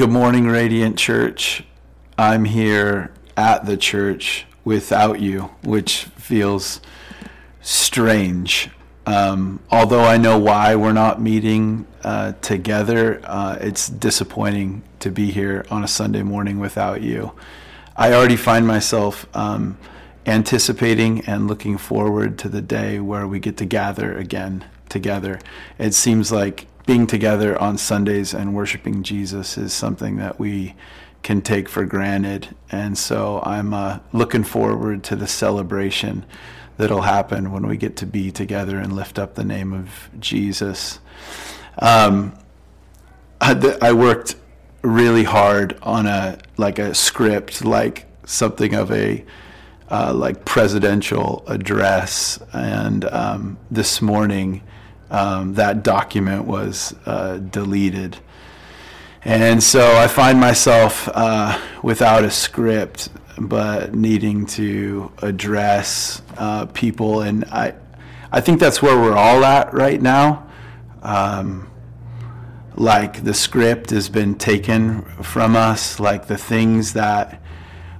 Good morning, Radiant Church. I'm here at the church without you, which feels strange. Um, although I know why we're not meeting uh, together, uh, it's disappointing to be here on a Sunday morning without you. I already find myself um, anticipating and looking forward to the day where we get to gather again together. It seems like being together on Sundays and worshiping Jesus is something that we can take for granted. And so I'm uh, looking forward to the celebration that'll happen when we get to be together and lift up the name of Jesus. Um, I, I worked really hard on a like a script, like something of a uh, like presidential address, and um, this morning um, that document was uh, deleted. And so I find myself uh, without a script, but needing to address uh, people, and I, I think that's where we're all at right now. Um, like the script has been taken from us, like the things that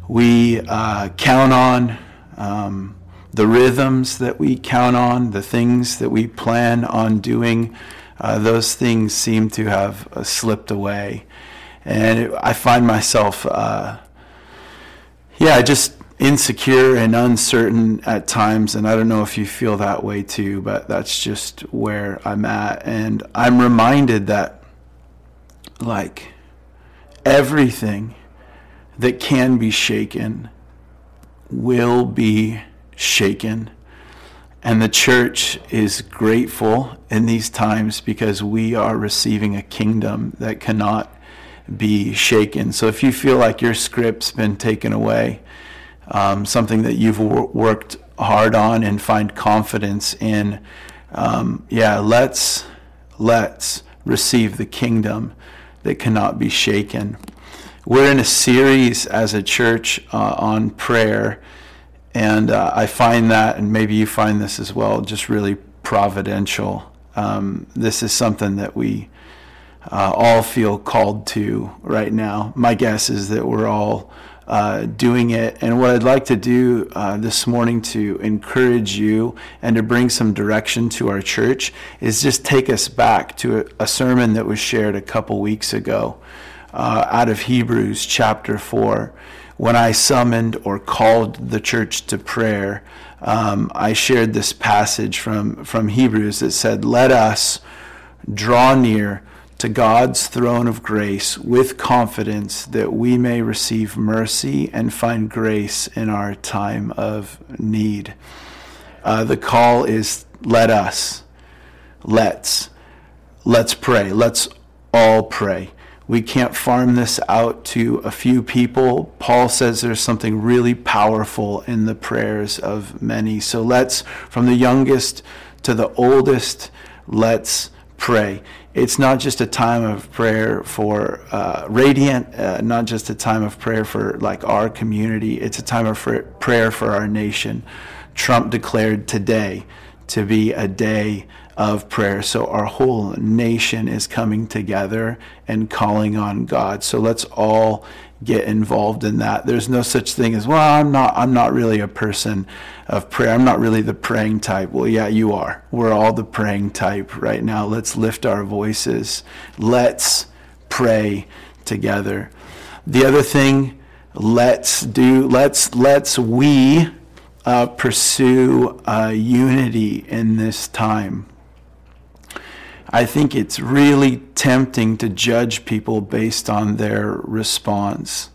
we uh, count on, um, the rhythms that we count on, the things that we plan on doing uh, those things seem to have uh, slipped away. And it, I find myself, uh, yeah, just insecure and uncertain at times. And I don't know if you feel that way too, but that's just where I'm at. And I'm reminded that, like, everything that can be shaken will be shaken and the church is grateful in these times because we are receiving a kingdom that cannot be shaken. So if you feel like your script's been taken away, um, something that you've wor- worked hard on and find confidence in, um, yeah, let's let's receive the kingdom that cannot be shaken. We're in a series as a church uh, on prayer and uh, I find that, and maybe you find this as well, just really providential. Um, this is something that we uh, all feel called to right now. My guess is that we're all uh, doing it. And what I'd like to do uh, this morning to encourage you and to bring some direction to our church is just take us back to a, a sermon that was shared a couple weeks ago uh, out of Hebrews chapter 4 when I summoned or called the church to prayer, um, I shared this passage from, from Hebrews that said, Let us draw near to God's throne of grace with confidence that we may receive mercy and find grace in our time of need. Uh, the call is let us, let's, let's pray. Let's all pray. We can't farm this out to a few people. Paul says there's something really powerful in the prayers of many. So let's, from the youngest to the oldest, let's pray. It's not just a time of prayer for uh, Radiant, uh, not just a time of prayer for like our community. It's a time of prayer for our nation. Trump declared today to be a day of prayer. So our whole nation is coming together and calling on God. So let's all get involved in that. There's no such thing as, well, I'm not I'm not really a person of prayer. I'm not really the praying type. Well, yeah, you are. We're all the praying type right now. Let's lift our voices. Let's pray together. The other thing, let's do let's let's we uh, pursue uh, unity in this time. I think it's really tempting to judge people based on their response.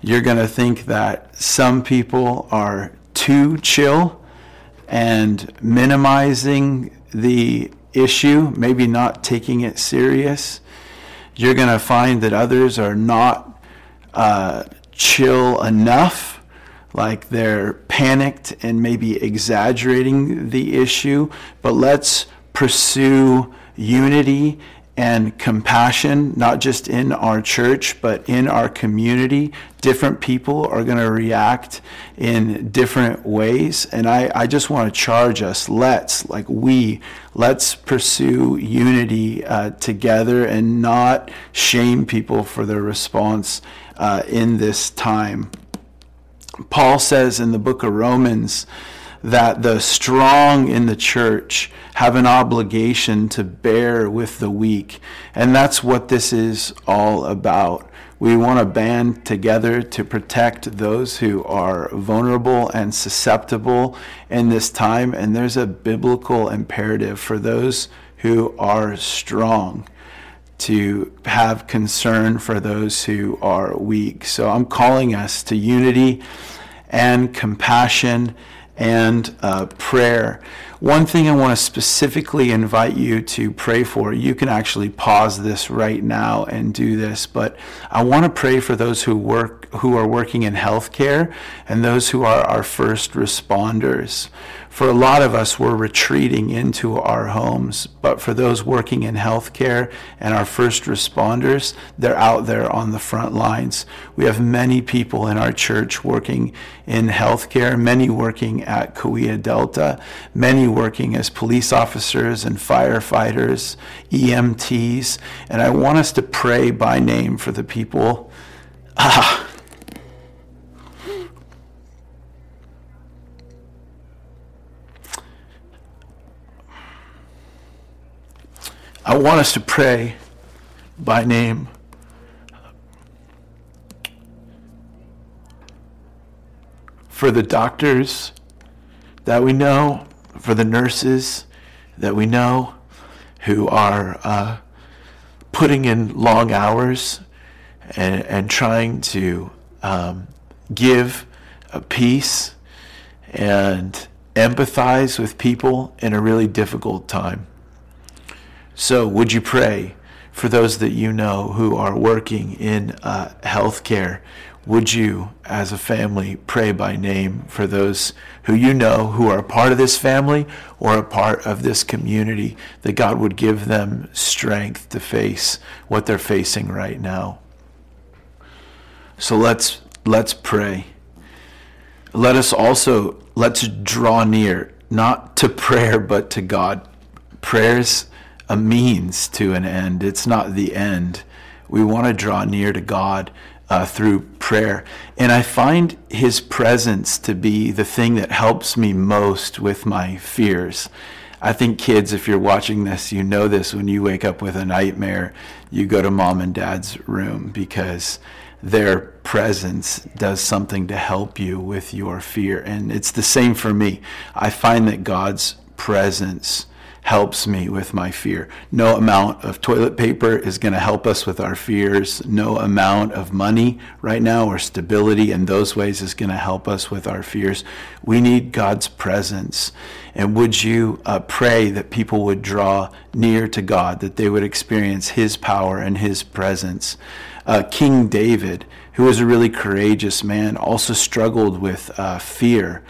You're going to think that some people are too chill and minimizing the issue, maybe not taking it serious. You're going to find that others are not uh, chill enough, like they're panicked and maybe exaggerating the issue. But let's pursue unity and compassion, not just in our church, but in our community. Different people are going to react in different ways. And I, I just want to charge us let's, like we, let's pursue unity uh, together and not shame people for their response uh, in this time. Paul says in the book of Romans, that the strong in the church have an obligation to bear with the weak. And that's what this is all about. We want to band together to protect those who are vulnerable and susceptible in this time. And there's a biblical imperative for those who are strong to have concern for those who are weak. So I'm calling us to unity and compassion and uh, prayer. One thing I want to specifically invite you to pray for, you can actually pause this right now and do this, but I want to pray for those who work who are working in healthcare and those who are our first responders for a lot of us, we're retreating into our homes. But for those working in healthcare and our first responders, they're out there on the front lines. We have many people in our church working in healthcare, many working at Kaweah Delta, many working as police officers and firefighters, EMTs. And I want us to pray by name for the people. Ah, I want us to pray by name. For the doctors that we know, for the nurses that we know who are uh, putting in long hours and, and trying to um, give a peace and empathize with people in a really difficult time. So, would you pray for those that you know who are working in uh, healthcare? Would you, as a family, pray by name for those who you know who are a part of this family or a part of this community, that God would give them strength to face what they're facing right now? So let's let's pray. Let us also let's draw near, not to prayer but to God. Prayers a means to an end. It's not the end. We want to draw near to God uh, through prayer. And I find His presence to be the thing that helps me most with my fears. I think kids, if you're watching this, you know this when you wake up with a nightmare, you go to mom and dad's room because their presence does something to help you with your fear. And it's the same for me. I find that God's presence helps me with my fear. No amount of toilet paper is going to help us with our fears. No amount of money right now or stability in those ways is going to help us with our fears. We need God's presence. And would you uh, pray that people would draw near to God, that they would experience His power and His presence? Uh, King David, who was a really courageous man, also struggled with uh, fear.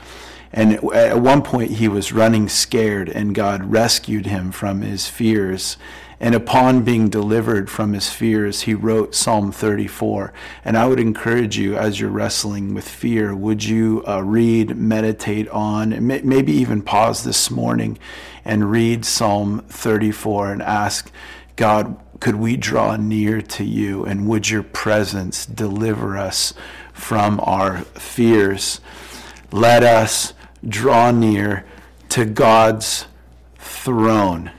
And at one point, he was running scared, and God rescued him from his fears. And upon being delivered from his fears, he wrote Psalm 34. And I would encourage you, as you're wrestling with fear, would you uh, read, meditate on, maybe even pause this morning and read Psalm 34 and ask, God, could we draw near to you? And would your presence deliver us from our fears? Let us draw near to God's throne.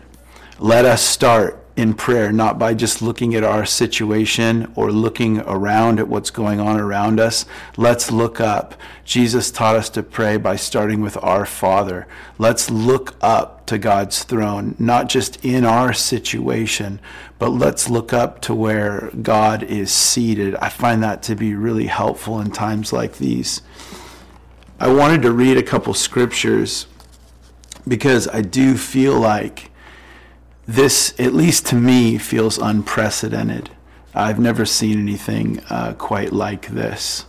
Let us start in prayer, not by just looking at our situation or looking around at what's going on around us. Let's look up. Jesus taught us to pray by starting with our Father. Let's look up to God's throne, not just in our situation, but let's look up to where God is seated. I find that to be really helpful in times like these. I wanted to read a couple scriptures because I do feel like this, at least to me, feels unprecedented. I've never seen anything uh, quite like this.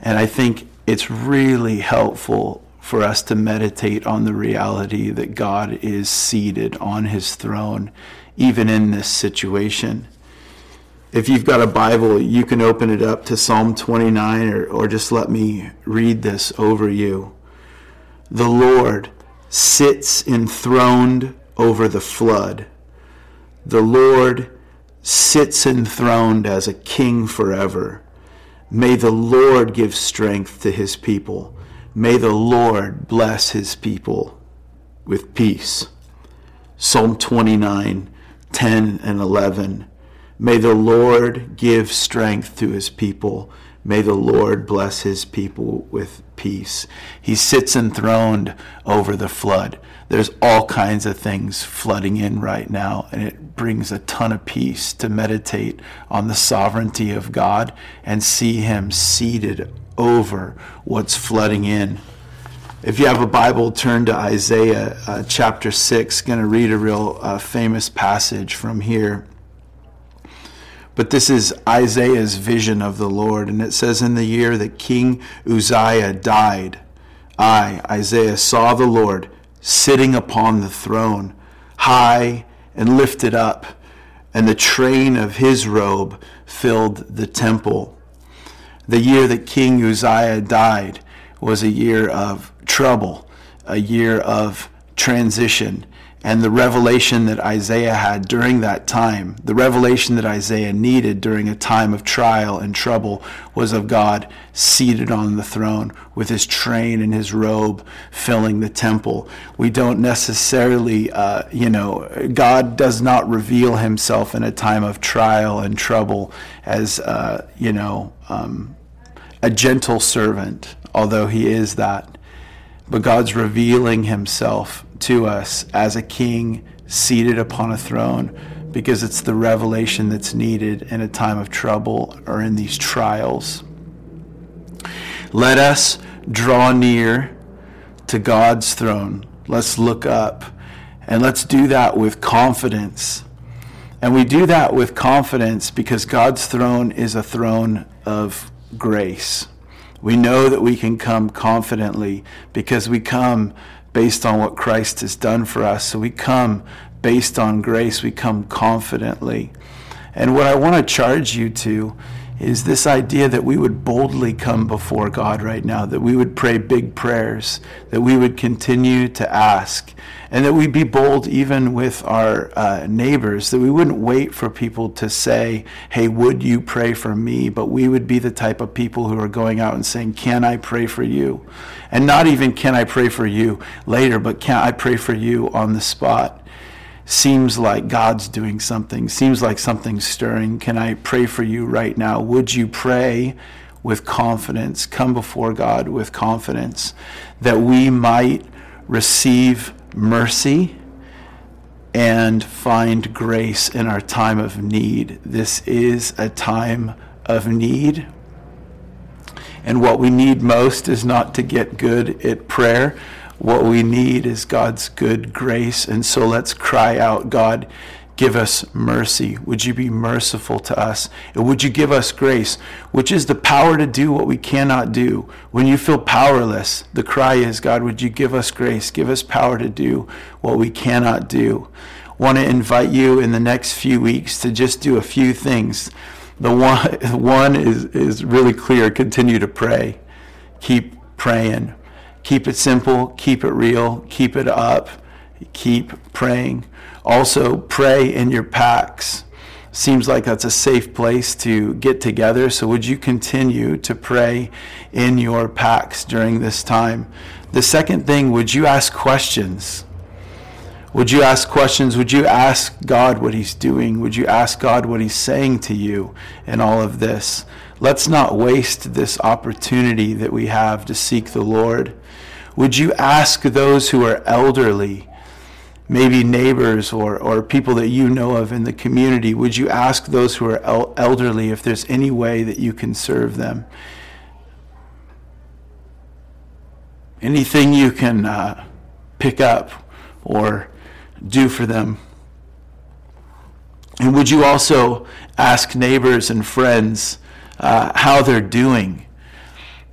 And I think it's really helpful for us to meditate on the reality that God is seated on his throne, even in this situation. If you've got a Bible, you can open it up to Psalm 29 or, or just let me read this over you. The Lord sits enthroned over the flood. The Lord sits enthroned as a king forever. May the Lord give strength to his people. May the Lord bless his people with peace. Psalm 29, 10 and 11. May the Lord give strength to his people. May the Lord bless his people with peace. He sits enthroned over the flood. There's all kinds of things flooding in right now, and it brings a ton of peace to meditate on the sovereignty of God and see him seated over what's flooding in. If you have a Bible, turn to Isaiah uh, chapter 6. Going to read a real uh, famous passage from here. But this is Isaiah's vision of the Lord. And it says, In the year that King Uzziah died, I, Isaiah, saw the Lord sitting upon the throne, high and lifted up, and the train of his robe filled the temple. The year that King Uzziah died was a year of trouble, a year of transition and the revelation that Isaiah had during that time, the revelation that Isaiah needed during a time of trial and trouble, was of God seated on the throne with his train and his robe filling the temple. We don't necessarily, uh, you know, God does not reveal himself in a time of trial and trouble as, uh, you know, um, a gentle servant, although he is that. But God's revealing himself to us as a king seated upon a throne because it's the revelation that's needed in a time of trouble or in these trials. Let us draw near to God's throne. Let's look up and let's do that with confidence. And we do that with confidence because God's throne is a throne of grace. We know that we can come confidently because we come based on what Christ has done for us. So we come based on grace, we come confidently. And what I want to charge you to is this idea that we would boldly come before God right now, that we would pray big prayers, that we would continue to ask, and that we'd be bold even with our uh, neighbors, that we wouldn't wait for people to say, Hey, would you pray for me? But we would be the type of people who are going out and saying, Can I pray for you? And not even, Can I pray for you later, but Can I pray for you on the spot? Seems like God's doing something, seems like something's stirring. Can I pray for you right now? Would you pray with confidence? Come before God with confidence that we might receive mercy and find grace in our time of need. This is a time of need. And what we need most is not to get good at prayer what we need is God's good grace. And so let's cry out, God, give us mercy. Would you be merciful to us? And would you give us grace, which is the power to do what we cannot do? When you feel powerless, the cry is, God, would you give us grace? Give us power to do what we cannot do. Want to invite you in the next few weeks to just do a few things. The one, one is, is really clear. Continue to pray. Keep praying. Keep it simple, keep it real, keep it up, keep praying. Also, pray in your packs. Seems like that's a safe place to get together. So, would you continue to pray in your packs during this time? The second thing, would you ask questions? Would you ask questions? Would you ask God what He's doing? Would you ask God what He's saying to you in all of this? Let's not waste this opportunity that we have to seek the Lord. Would you ask those who are elderly, maybe neighbors or, or people that you know of in the community, would you ask those who are el- elderly if there's any way that you can serve them? Anything you can uh, pick up or do for them. And would you also ask neighbors and friends uh, how they're doing?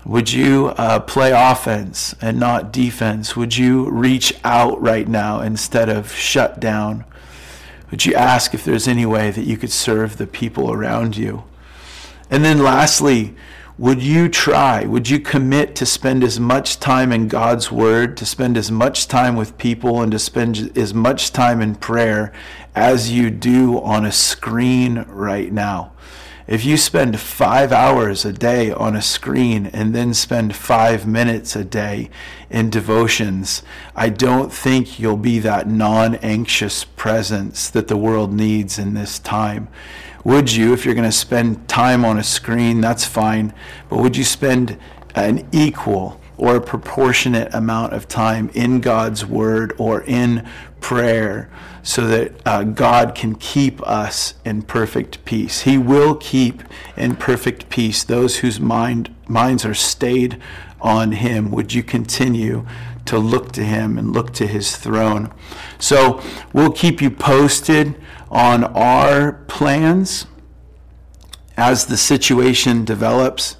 Would you uh, play offense and not defense? Would you reach out right now instead of shut down? Would you ask if there's any way that you could serve the people around you? And then lastly, would you try, would you commit to spend as much time in God's Word, to spend as much time with people, and to spend as much time in prayer as you do on a screen right now? If you spend five hours a day on a screen and then spend five minutes a day in devotions, I don't think you'll be that non anxious presence that the world needs in this time. Would you, if you're going to spend time on a screen, that's fine, but would you spend an equal or a proportionate amount of time in God's Word or in prayer so that uh, God can keep us in perfect peace. He will keep in perfect peace those whose mind, minds are stayed on Him. Would you continue to look to Him and look to His throne? So we'll keep you posted on our plans as the situation develops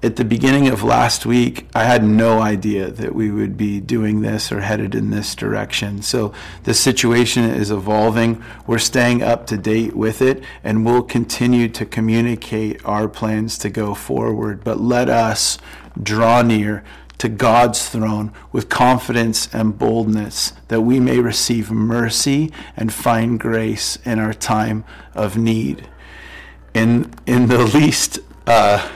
at the beginning of last week, I had no idea that we would be doing this or headed in this direction. So the situation is evolving. We're staying up to date with it, and we'll continue to communicate our plans to go forward. But let us draw near to God's throne with confidence and boldness that we may receive mercy and find grace in our time of need. In, in the least, uh,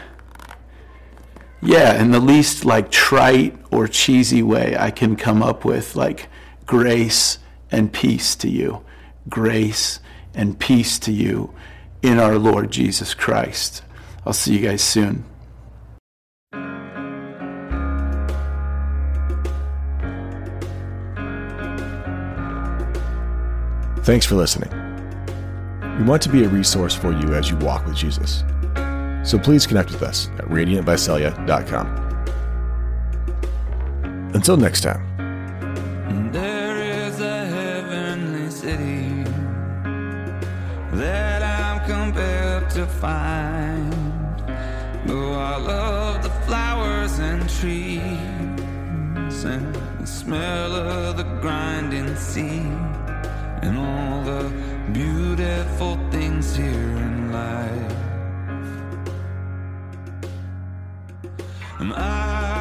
yeah, in the least like trite or cheesy way I can come up with, like grace and peace to you. Grace and peace to you in our Lord Jesus Christ. I'll see you guys soon. Thanks for listening. We want to be a resource for you as you walk with Jesus. So please connect with us at radiantvisalia.com. Until next time. There is a heavenly city that I'm compelled to find. I love the flowers and trees and the smell of the grinding sea and all the beautiful things here in life. Am I,